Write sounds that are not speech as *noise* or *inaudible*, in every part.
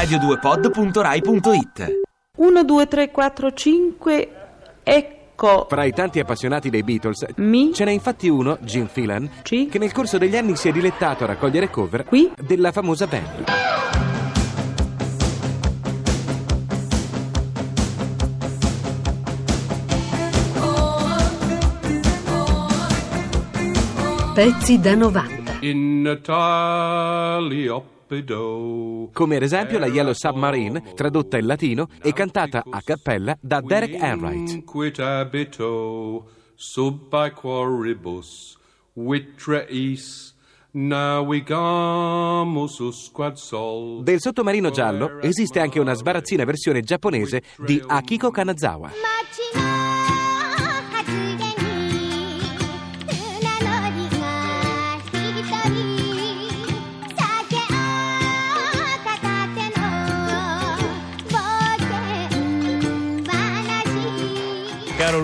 radio2pod.rai.it 1, 2, 3, 4, 5, ecco. Fra i tanti appassionati dei Beatles Mi? ce n'è infatti uno, Jim Phelan, Sì? che nel corso degli anni si è dilettato a raccogliere cover Qui? della famosa band. Pezzi da 90. In Natale oppido. Come ad esempio la Yellow Submarine, tradotta in latino e cantata a cappella da Derek Enright. Quit abito sub quoribus vitreis. Del sottomarino giallo esiste anche una sbarazzina versione giapponese di Akiko Kanazawa.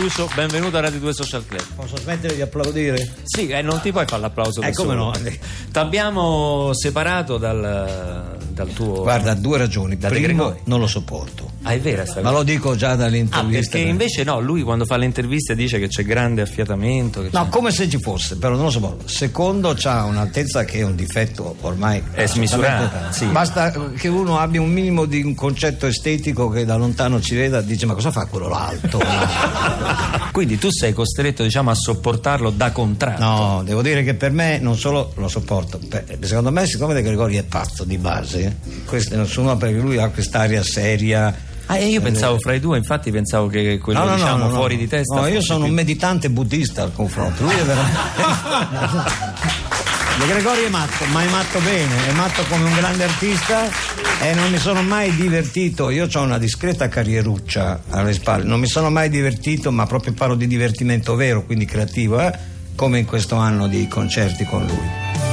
話 Caro Lucio, benvenuto a Radio 2 Social Club. Posso smettere di applaudire? Sì, eh, non ti puoi fare l'applauso Eh, come no? Ti abbiamo separato dal, dal tuo... Guarda, due ragioni. Primo, non lo sopporto. Ah, è vera sta Ma lo dico già Ah, dall'intervista. perché invece no, lui quando fa le interviste dice che c'è grande affiatamento. No, c'è- come se ci fosse, però non lo sopporto. Secondo, c'ha un'altezza che è un difetto ormai. È smisurata, assolutamente- sì. Basta che uno abbia un minimo di un concetto estetico che da lontano ci veda, dice: Ma cosa fa quello l'alto? *laughs* Quindi tu sei costretto diciamo a sopportarlo da contratto. No, devo dire che per me non solo lo sopporto, per- secondo me, siccome De Gregori è pazzo di base, questo nessuno perché lui ha quest'aria seria. Ah, e io pensavo fra i due, infatti pensavo che quello No, diciamo no, no. fuori di testa. No, io sono un più- meditante buddista al confronto. Lui è veramente. *laughs* De Gregori è matto, ma è matto bene, è matto come un grande artista e non mi sono mai divertito. Io ho una discreta carrieruccia alle spalle, non mi sono mai divertito, ma proprio parlo di divertimento vero, quindi creativo, eh, come in questo anno di concerti con lui.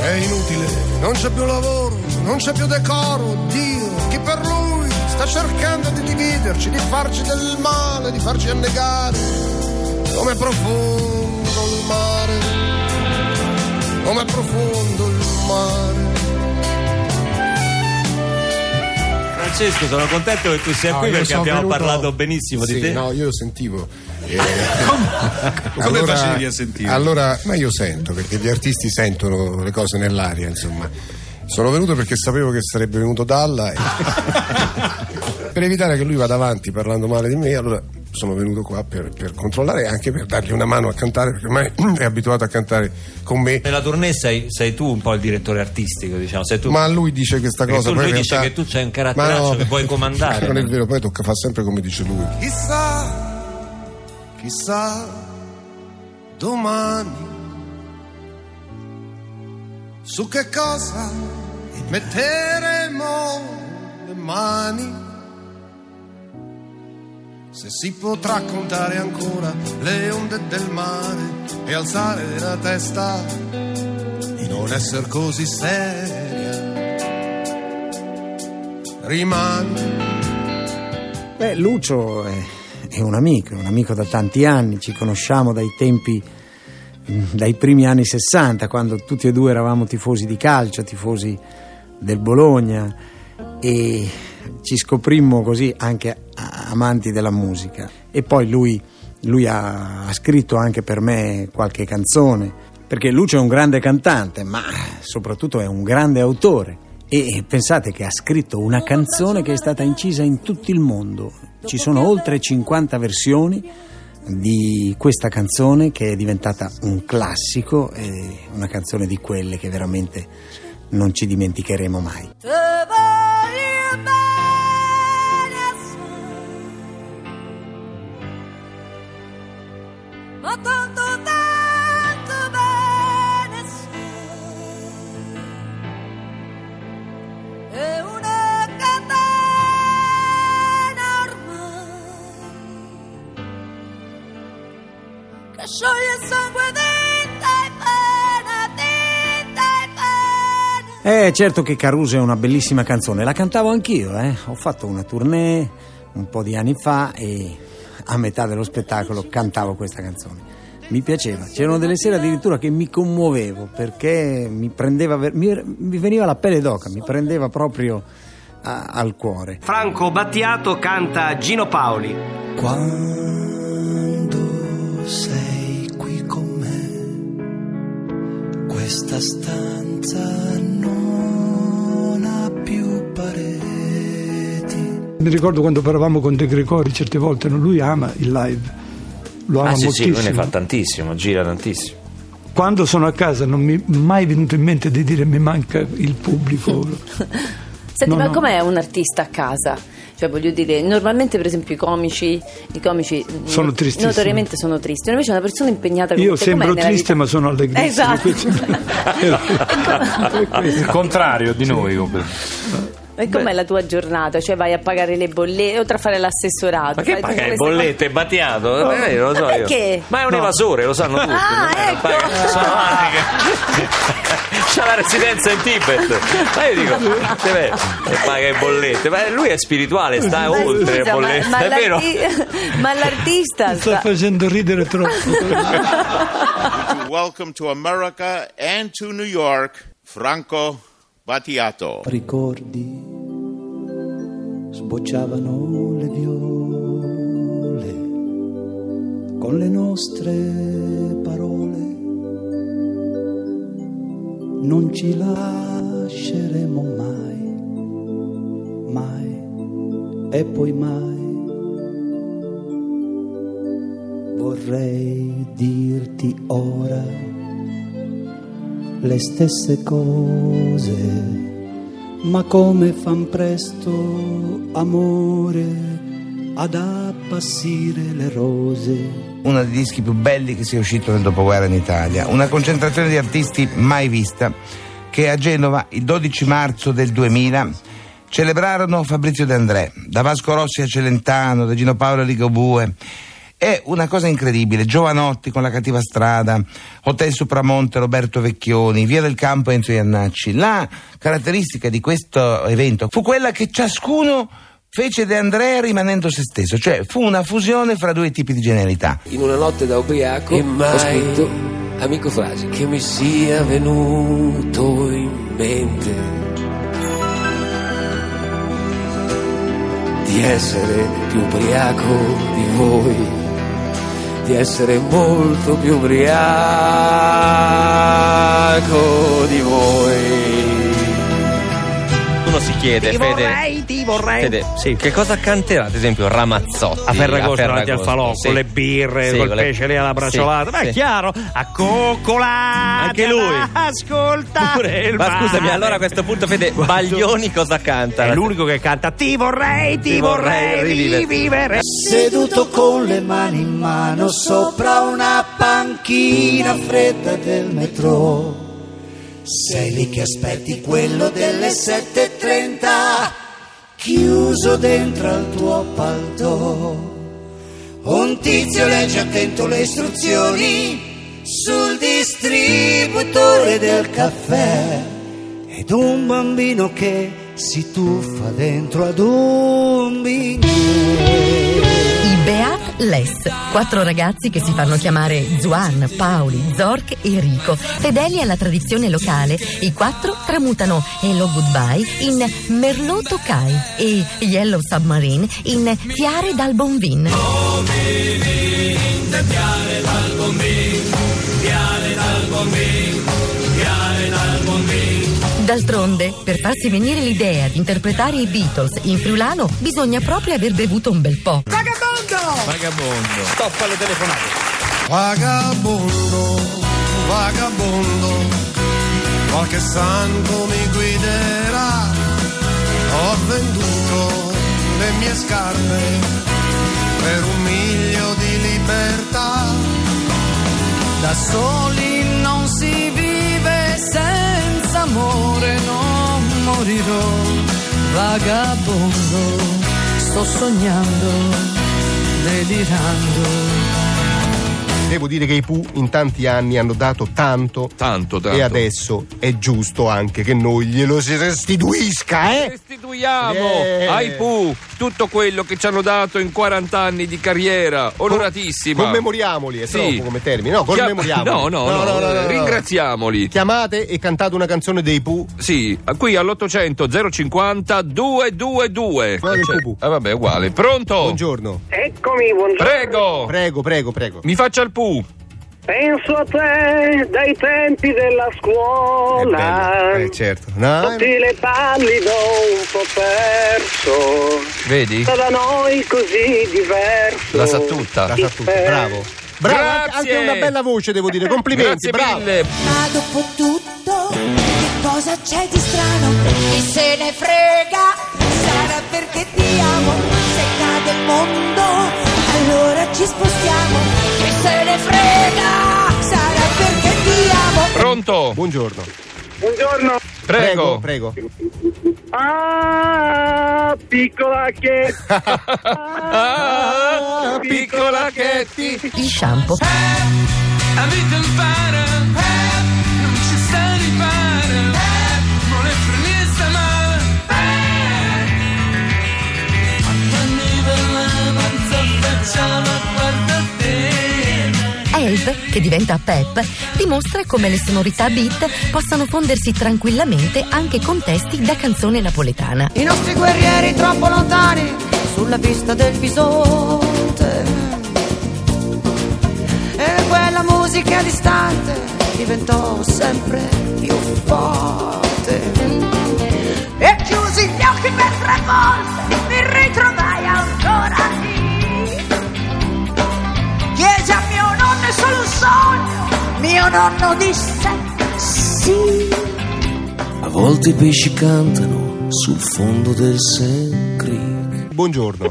È inutile, non c'è più lavoro, non c'è più decoro, Dio, chi per lui sta cercando di dividerci, di farci del male, di farci annegare. Com'è profondo il mare, com'è profondo il mare. Francesco, sono contento che tu sia No, qui perché abbiamo venuto- parlato benissimo di Sì, te. No, io sentivo. eh, *laughs* Come facevi a sentire? Allora, ma io sento, perché gli artisti sentono le cose nell'aria, insomma. Sono venuto perché sapevo che sarebbe venuto Dalla e *laughs* per evitare che lui vada avanti parlando male di me, allora sono venuto qua per, per controllare e anche per dargli una mano a cantare, perché ormai *clears throat* è abituato a cantare con me. Nella tournée sei, sei tu un po' il direttore artistico, diciamo. Sei tu. Ma lui dice questa Perché cosa. tu- lui in dice realtà- che tu c'hai un caratteraccio Ma che vuoi *laughs* comandare. Non è vero, poi tocca fare sempre come dice lui. Chissà, chissà, domani su che cosa metteremo le mani. Se si potrà contare ancora le onde del mare e alzare la testa e non essere così seria. Rimane Beh, Lucio è, è un amico, è un amico da tanti anni, ci conosciamo dai tempi, mm, dai primi anni 60, quando tutti e due eravamo tifosi di calcio, tifosi del Bologna e ci scoprimmo così anche amanti della musica. E poi lui, lui ha, ha scritto anche per me qualche canzone, perché Lucio è un grande cantante, ma soprattutto è un grande autore. E pensate che ha scritto una canzone che è stata incisa in tutto il mondo. Ci sono oltre 50 versioni di questa canzone che è diventata un classico, una canzone di quelle che veramente non ci dimenticheremo mai. Te Eh, certo che Caruso è una bellissima canzone, la cantavo anch'io, eh. Ho fatto una tournée un po' di anni fa e a metà dello spettacolo cantavo questa canzone. Mi piaceva, c'erano delle sere addirittura che mi commuovevo perché mi prendeva, mi, mi veniva la pelle d'oca, mi prendeva proprio a- al cuore. Franco Battiato canta Gino Paoli. Quando sei qui con me, questa stanza non Mi ricordo quando parlavamo con De Gregori certe volte, no? lui ama il live, lo ama Ah, sì, sì, moltissimo. lui ne fa tantissimo, gira tantissimo. Quando sono a casa non mi è mai venuto in mente di dire mi manca il pubblico. *laughs* Senti, No, ma no. com'è un artista a casa? Cioè, voglio dire, normalmente, per esempio, i comici, i comici Sono notoriamente sono tristi. Invece una persona impegnata come Io te, sembro triste ma sono allegrissimo. Esatto. *laughs* *laughs* Il contrario di noi. comunque. E com'è la tua giornata? Cioè, vai a pagare le bollette, oltre a fare l'assessorato. Ma che fai paga le bollette, Battiato? Eh, lo so Ma io. perché? Ma è un No. evasore, lo sanno tutti. Ah, non ecco. paga- sono anni che- *laughs* C'ha la residenza in Tibet. Ma io dico, beh, e paga le bollette. Ma lui è spirituale, sta Ma oltre le scusa, ma- bollette, ma è vero? l'arti- *laughs* ma l'artista Mi sta sta- facendo ridere troppo. *laughs* Welcome to America and to New York, Franco Battiato. Ricordi sbocciavano le viole con le nostre parole. Non ci lasceremo mai, mai e poi mai. Vorrei dirti ora le stesse cose, ma come fan presto amore ad appassire le rose. uno dei dischi più belli che sia uscito nel dopoguerra in Italia, una concentrazione di artisti mai vista che a Genova il 12 marzo del 2000 celebrarono Fabrizio De André, da Vasco Rossi a Celentano, da Gino Paolo a Ligabue. È una cosa incredibile, Giovanotti con la cattiva strada, Hotel Supramonte Roberto Vecchioni, Via del Campo Enzo Iannacci. La caratteristica di questo evento fu quella che ciascuno fece De André rimanendo se stesso, cioè fu una fusione fra due tipi di genialità. In una notte da ubriaco E mai ho scritto Amico Frasi che mi sia venuto in mente di essere più ubriaco di voi, di essere molto più ubriaco di voi. Uno si chiede, Ti Fede, vorrei, ti vorrei. Fede, che cosa canterà, ad esempio, Ramazzotti? A Ferragosto davanti al falò, sì. con le birre, Sì, col con le- pesce lì alla braciolata. Sì, Ma è sì. chiaro, accoccolate. Anche lui. Ascoltare il Ma scusami, allora a questo punto, Fede, Baglioni cosa canta? È l'unico che canta Ti vorrei, ti, Ti vorrei vorrei rivivere. rivivere. Seduto con le mani in mano sopra una panchina fredda del metro. Sei lì che aspetti quello delle 7.30, chiuso dentro al tuo palto. Un tizio legge attento le istruzioni sul distributore del caffè. Ed un bambino che si tuffa dentro ad un bignè. I Beat Les, quattro ragazzi che si fanno chiamare Zuan, Paoli, Zork e Rico. Fedeli alla tradizione locale, i quattro tramutano Hello Goodbye in Merlot Tokai e Yellow Submarine in Fiare dal Bonvin. D'altronde, per farsi venire l'idea di interpretare i Beatles in friulano, bisogna proprio aver bevuto un bel po'. Vagabondo. Stop alle telefonate. Vagabondo, vagabondo, qualche santo mi guiderà. Ho venduto le mie scarpe per un miglio di libertà. Da soli vagabondo, sto sognando, delirando. Devo dire che i Pooh in tanti anni hanno dato tanto, tanto, e adesso è giusto anche che noi glielo si restituisca, eh? gratuiamo Eh. ai Pooh tutto quello che ci hanno dato in 40 anni di carriera. Onoratissima. Commemoriamoli, è Sì. troppo come termine. No, commemoriamoli. No, no, no, ringraziamoli. Chiamate e cantate una canzone dei Pooh. Sì, qui all'800 050 222. Quella del Cioè, Pooh. ah, vabbè, uguale. Pronto? Buongiorno. Eccomi, buongiorno. Prego. Prego, prego, prego. Mi faccia il Pooh. Penso a te dai tempi della scuola. Eh, certo. No, Tutti le palli do un po' perso. Vedi? Da noi così diverso. La sa tutta. La sa tutta, bravo. Bravo, anche- Grazie. anche una bella voce, devo dire. Complimenti, Grazie bravo. mille. Ma dopo tutto, che cosa c'è di strano? Chi se ne frega? Sarà perché ti amo. Se cade il mondo, ci spostiamo. Chi se ne frega? Sarà perché ti amo. Pronto? Buongiorno. Buongiorno. Prego. Prego. Ah, piccola che. Ah, piccola Ketty. Il shampoo. Non ci sta ripara, vuole frenista ma facciamo guarda Help, che diventa Pep, dimostra come le sonorità beat possano fondersi tranquillamente anche con testi da canzone napoletana. I nostri guerrieri troppo lontani sulla pista del bisonte. E quella musica distante diventò sempre più forte. E chiusi gli occhi per tre volte, mi ritrovai ancora lì. Solo sogno, mio nonno disse sì. A volte i pesci cantano sul fondo del Sand Creek. Buongiorno.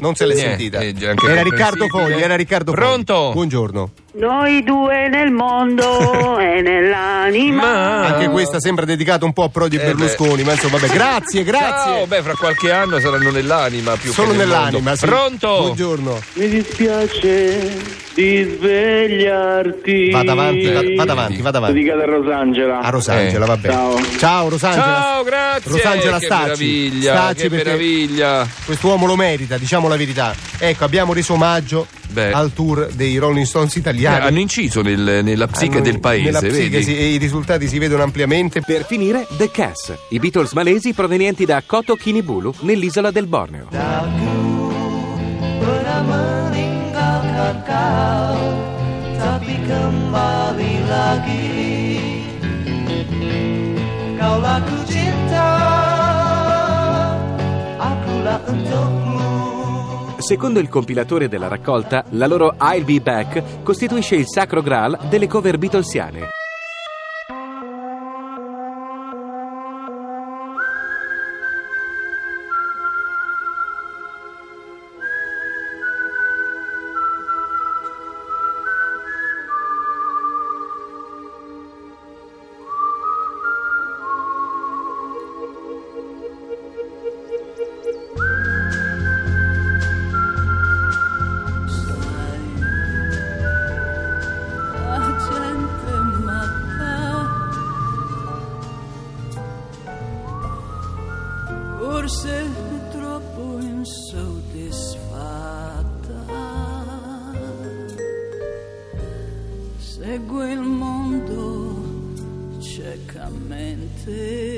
Non se l'è Niente, sentita. eh, già anche Era comprensibile. Riccardo Fogli, era Riccardo Fogli. Pronto? Buongiorno. Noi due nel mondo *laughs* e nell'anima. Anche questa sembra dedicata un po' a Prodi e Eh Berlusconi, ma insomma, vabbè, grazie, grazie. Ciao, beh, fra qualche anno saranno nell'anima più Solo che nel nell'anima, mondo. sì. Pronto? Buongiorno. Mi dispiace di svegliarti. Vada avanti, va- vada avanti, vada avanti. Dedicata a Rosangela. A Rosangela, Eh. va bene. Ciao. Ciao Rosangela. Ciao, grazie. Rosangela che Stacci. meraviglia, Stacci che perché meraviglia. Quest'uomo lo merita, diciamo la verità. Ecco, abbiamo reso omaggio Beh. al tour dei Rolling Stones Eh, italiani. hanno inciso nel- nella psiche Hanno- del paese, Nella psiche, vedi? sì, e i risultati si vedono ampiamente. Per finire, The Cass, i Beatles malesi provenienti da Koto Kinibulu, nell'isola del Borneo. Pernah meninggalkan kau Tapi kembali lagi Kaulah ku cinta Akulah untukmu Secondo il compilatore della raccolta, la loro I'll Be Back costituisce il sacro graal delle cover beatlesiane. 最